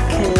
Okay. can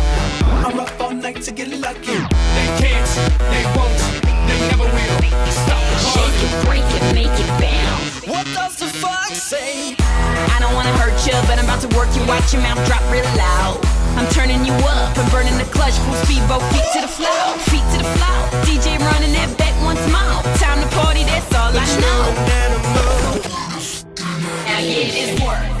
I'm up all night to get lucky. They can't, they won't, they never will. Stop the Shake it, break it, make it bounce. What does the fuck say? I don't wanna hurt you, but I'm about to work you. Watch your mouth drop real loud. I'm turning you up, I'm burning the clutch, full speedboat, feet to the floor, feet to the floor. DJ running that back once more. Time to party, that's all I know. An animal. Now yeah, it's work.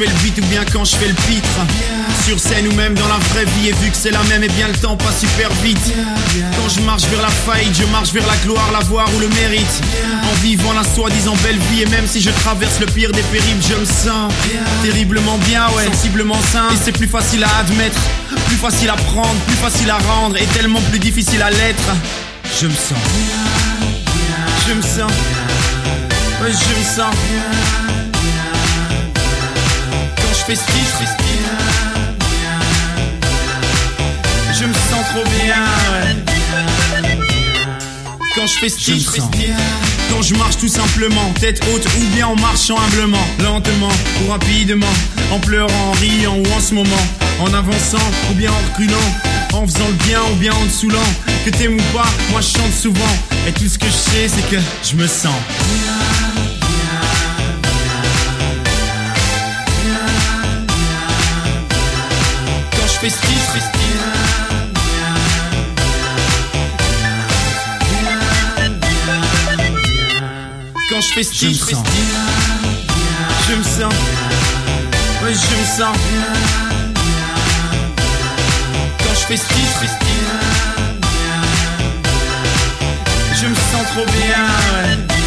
fais le beat ou bien quand je fais le pitre. Sur scène ou même dans la vraie vie, et vu que c'est la même, et bien le temps passe super vite. Quand je marche vers la faillite, je marche vers la gloire, la voir ou le mérite. En vivant la soi-disant belle vie, et même si je traverse le pire des périls, je me sens terriblement bien, ouais, sensiblement sain. Et c'est plus facile à admettre, plus facile à prendre, plus facile à rendre, et tellement plus difficile à l'être. Je me sens, je me sens. Je me sens Je Je me sens trop bien ouais. Quand je fais ce titre Quand je marche tout simplement Tête haute ou bien en marchant humblement Lentement ou rapidement En pleurant, en riant ou en ce moment En avançant ou bien en reculant En faisant le bien ou bien en te saoulant Que t'aimes ou pas, moi je chante souvent. Et tout ce que je sais c'est que je me sens Quand je festif, je me festif, je me sens, ouais, je me sens. Quand je festif, festif, je me sens trop bien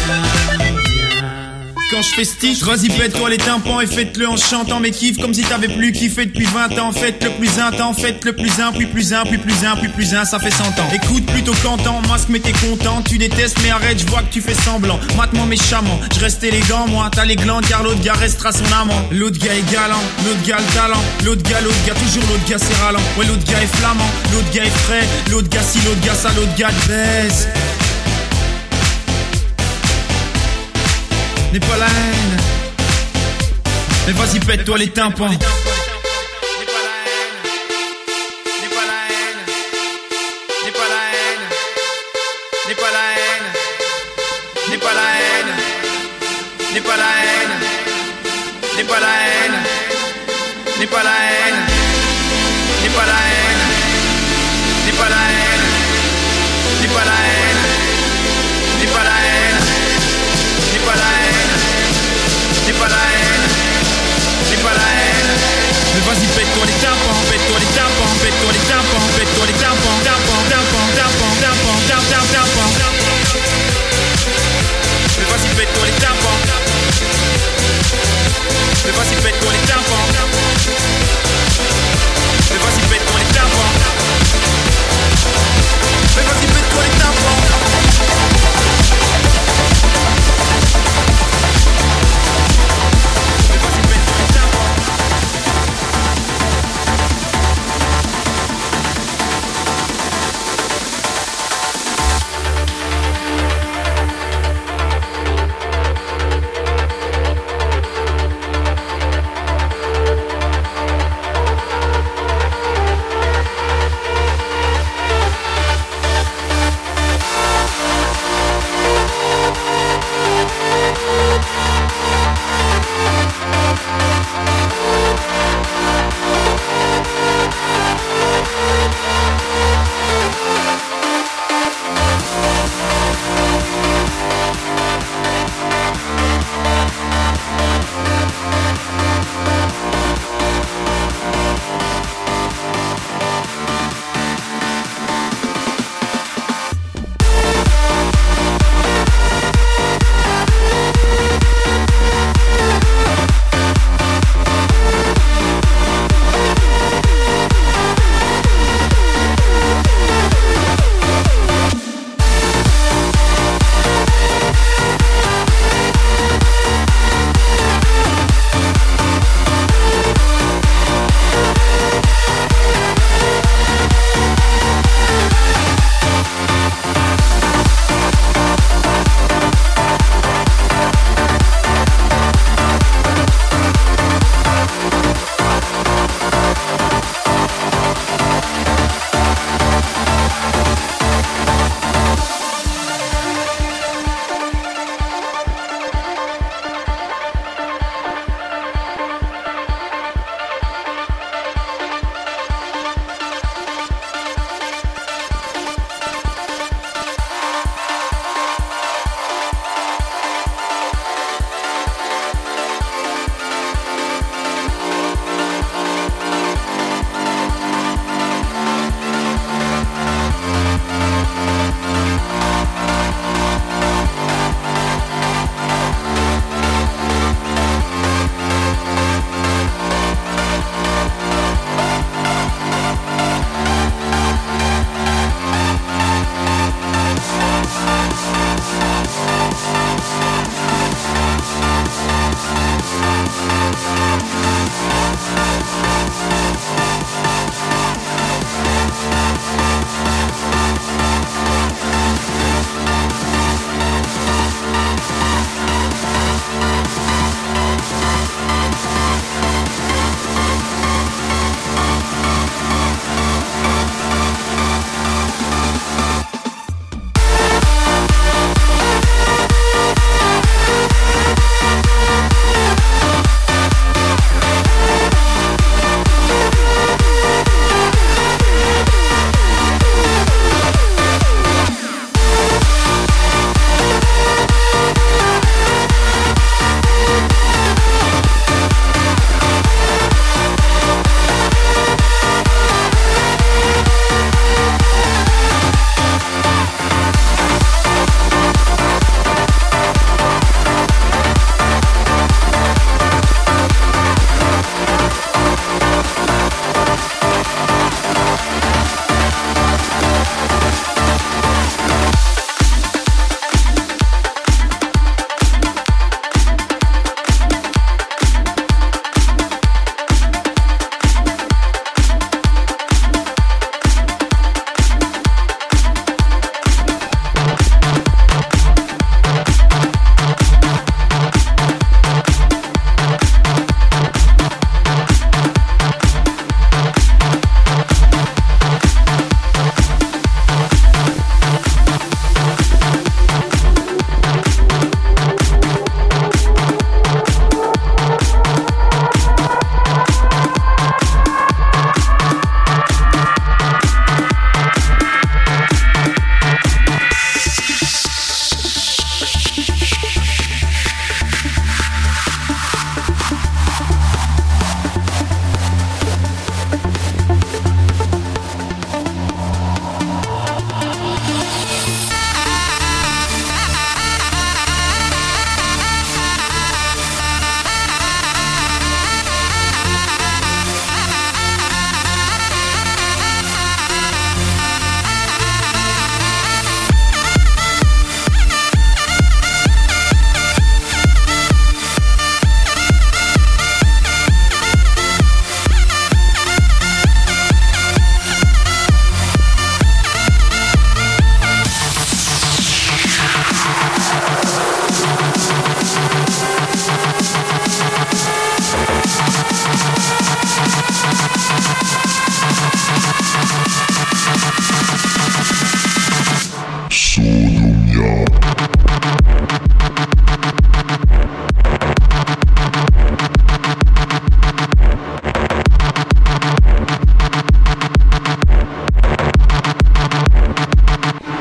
quand je fais ce titre. Vas-y, pète-toi les tympans et faites-le en chantant mes kiffs comme si t'avais plus kiffé depuis 20 ans. Faites le plus un temps, faites le plus un, puis plus un, puis plus un, puis plus un, ça fait 100 ans. Écoute plutôt qu'entends, masque mais t'es content. Tu détestes mais arrête, je vois que tu fais semblant. Mate-moi méchamment, je reste élégant, moi. T'as les glandes car l'autre gars restera son amant. L'autre gars est galant, l'autre gars le talent. L'autre gars, l'autre gars, toujours l'autre gars c'est ralent. Ouais, l'autre gars est flamand, l'autre gars est frais. L'autre gars si, l'autre gars ça, l'autre gars te N'est pas la haine. Mais vas-y, pète-toi les tympans. N'est pas la haine. N'est pas la haine. N'est pas la haine. N'est pas la haine. N'est pas la haine. N'est pas la haine. N'est pas la haine. N'est pas la haine.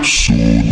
Soul.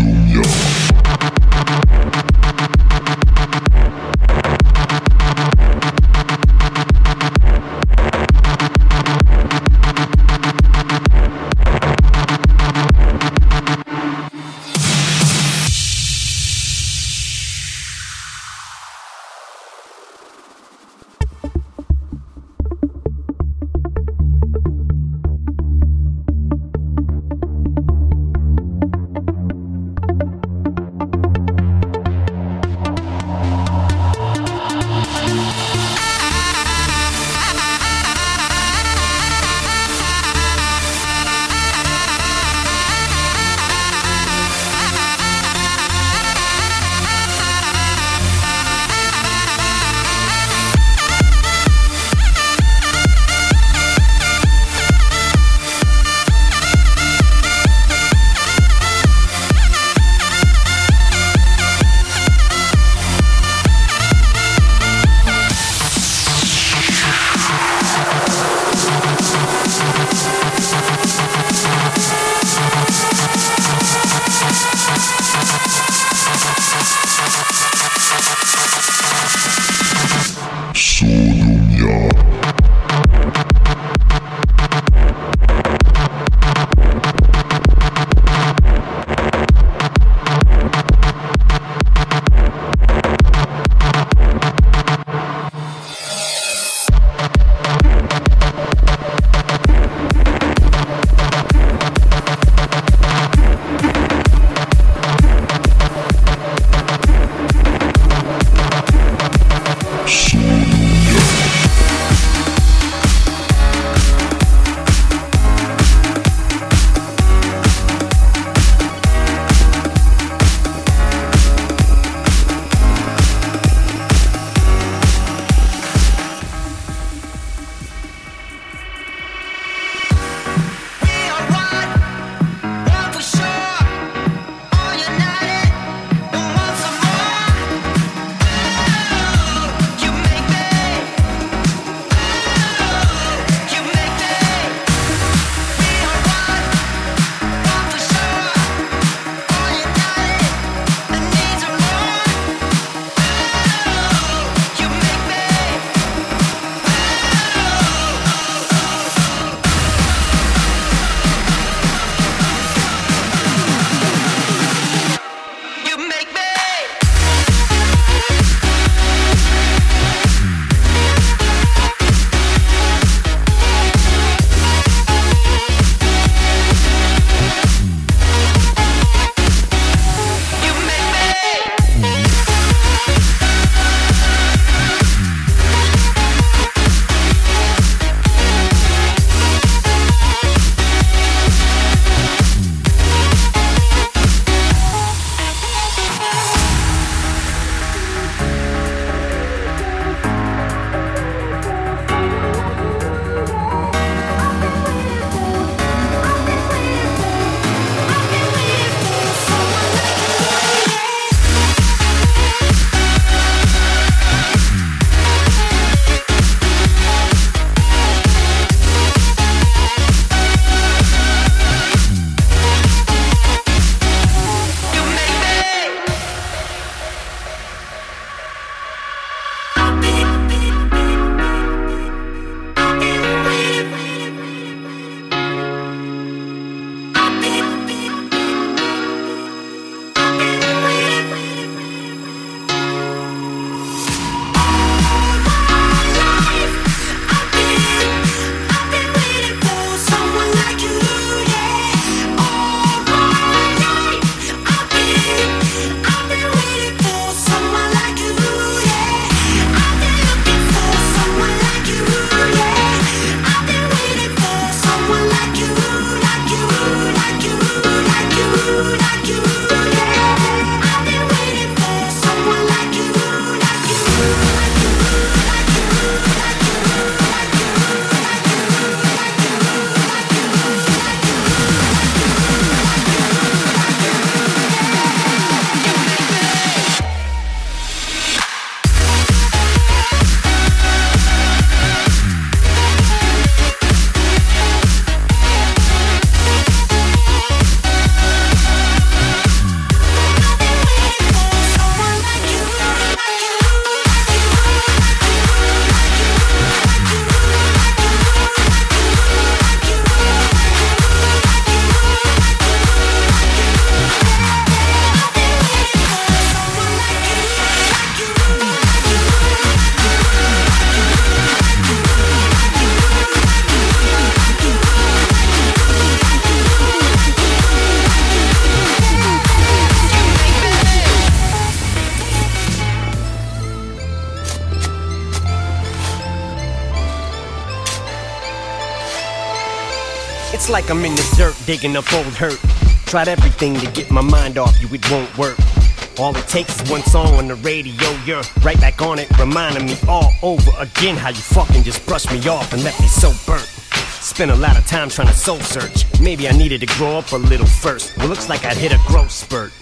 Like I'm in the dirt digging up old hurt. Tried everything to get my mind off you, it won't work. All it takes is one song on the radio, you're right back on it, reminding me all over again how you fucking just brushed me off and left me so burnt. Spent a lot of time trying to soul search. Maybe I needed to grow up a little first. Well, looks like I'd hit a growth spurt.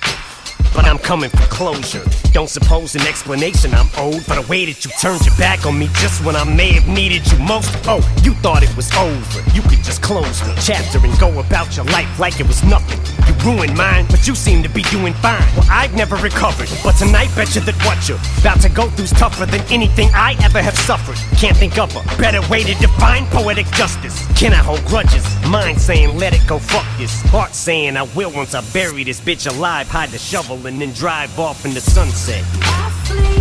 But I'm coming for closure. Don't suppose an explanation I'm owed for the way that you turned your back on me just when I may have needed you most. Oh, you thought it was over. You could just close the chapter and go about your life like it was nothing. You ruined mine, but you seem to be doing fine. Well, I've never recovered, but tonight bet you that what you're about to go through's tougher than anything I ever have suffered. Can't think of a better way to define poetic justice. Can I hold grudges? Mind saying let it go, fuck this. Heart saying I will once I bury this bitch alive, hide the shovel and then drive off in the sunset.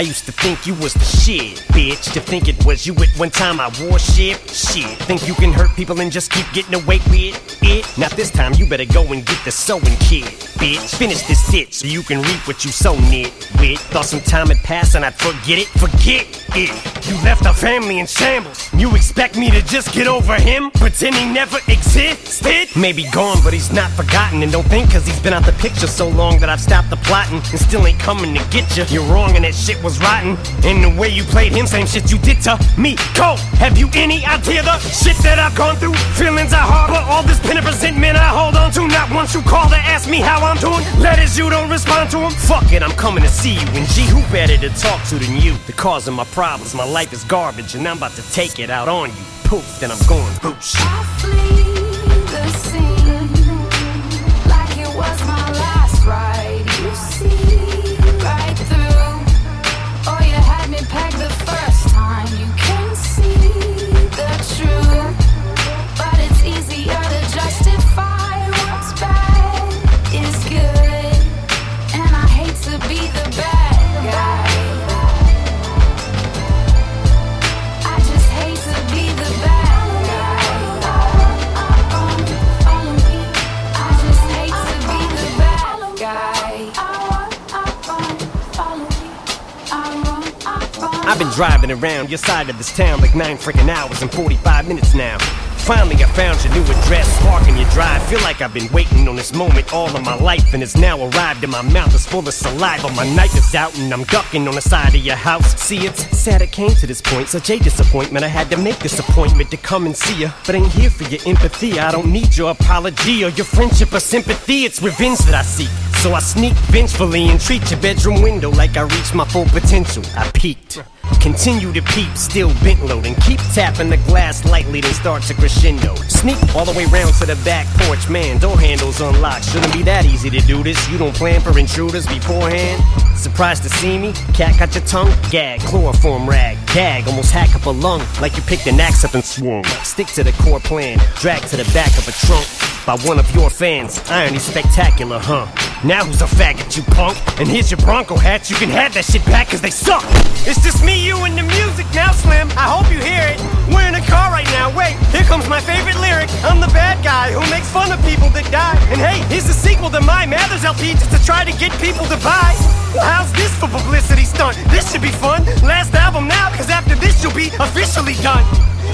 I used to think you was the shit, bitch. To think it was you at one time I wore shit, shit. Think you can hurt people and just keep getting away with it? Not this time, you better go and get the sewing kit, bitch. Finish this ditch so you can reap what you sow it with. Thought some time had passed and I'd forget it, forget it. You left our family in shambles. You expect me to just get over him? Pretend he never existed? Maybe gone, but he's not forgotten. And don't think cause he's been out the picture so long that I've stopped the plotting and still ain't coming to get you. You're wrong and that shit was rotten. And the way you played him, same shit you did to me. Cole, have you any idea the shit that I've gone through? Feelings I harbor, all this pin of resentment I hold on to. Not once you call to ask me how I'm doing. Letters you don't respond to them. Fuck it, I'm coming to see you. And gee, who better to talk to than you? The cause of my problems, my life is garbage, and I'm about to take it out on you. Poof, then I'm going boosh. Oh, your side of this town like nine freaking hours and 45 minutes now. Finally, I found your new address, sparking your drive. Feel like I've been waiting on this moment all of my life, and it's now arrived. And my mouth is full of saliva. My knife is out, and I'm ducking on the side of your house. See, it's sad it came to this point. Such a disappointment. I had to make this appointment to come and see you, but ain't here for your empathy. I don't need your apology or your friendship or sympathy. It's revenge that I seek. So I sneak vengefully and treat your bedroom window like I reached my full potential. I peaked. Continue to peep, still bent and keep tapping the glass lightly, then start to crescendo. Sneak all the way round to the back porch, man. Door handles unlocked. Shouldn't be that easy to do this. You don't plan for intruders beforehand. Surprised to see me? Cat got your tongue? Gag, chloroform rag, gag, almost hack up a lung like you picked an axe up and swung. Stick to the core plan, drag to the back of a trunk by one of your fans. Irony spectacular, huh? Now who's a faggot, you punk? And here's your Bronco hats. You can have that shit back cause they suck. It's just me, you, and the music now, Slim. I hope you hear it. We're in a car right now. Wait, here comes my favorite lyric. I'm the bad guy who makes fun of people that die. And hey, here's the sequel to my Mathers LP just to try to get people to buy. How's this for publicity stunt? This should be fun. Last album now, cause after this you'll be officially done.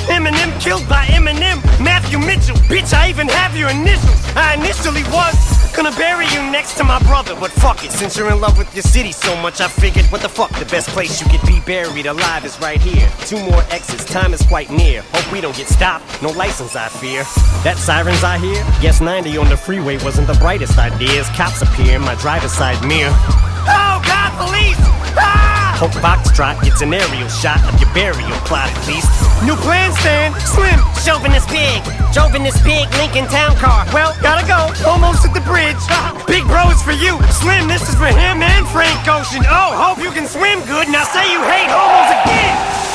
Eminem killed by Eminem, Matthew Mitchell. Bitch, I even have your initials. I initially was gonna bury you next to my brother, but fuck it. Since you're in love with your city so much, I figured, what the fuck? The best place you could be buried alive is right here. Two more exits, time is quite near. Hope we don't get stopped, no license, I fear. That sirens I hear? Guess 90 on the freeway wasn't the brightest idea. As cops appear in my driver's side mirror. Oh God, police! Ah! Hope Fox 2 gets an aerial shot of your burial plot at least. New plan, Stan. Slim, chauvinist pig. this pig, Lincoln Town Car. Well, gotta go. Almost at the bridge. Big bro is for you. Slim, this is for him and Frank Ocean. Oh, hope you can swim good. Now say you hate homos again.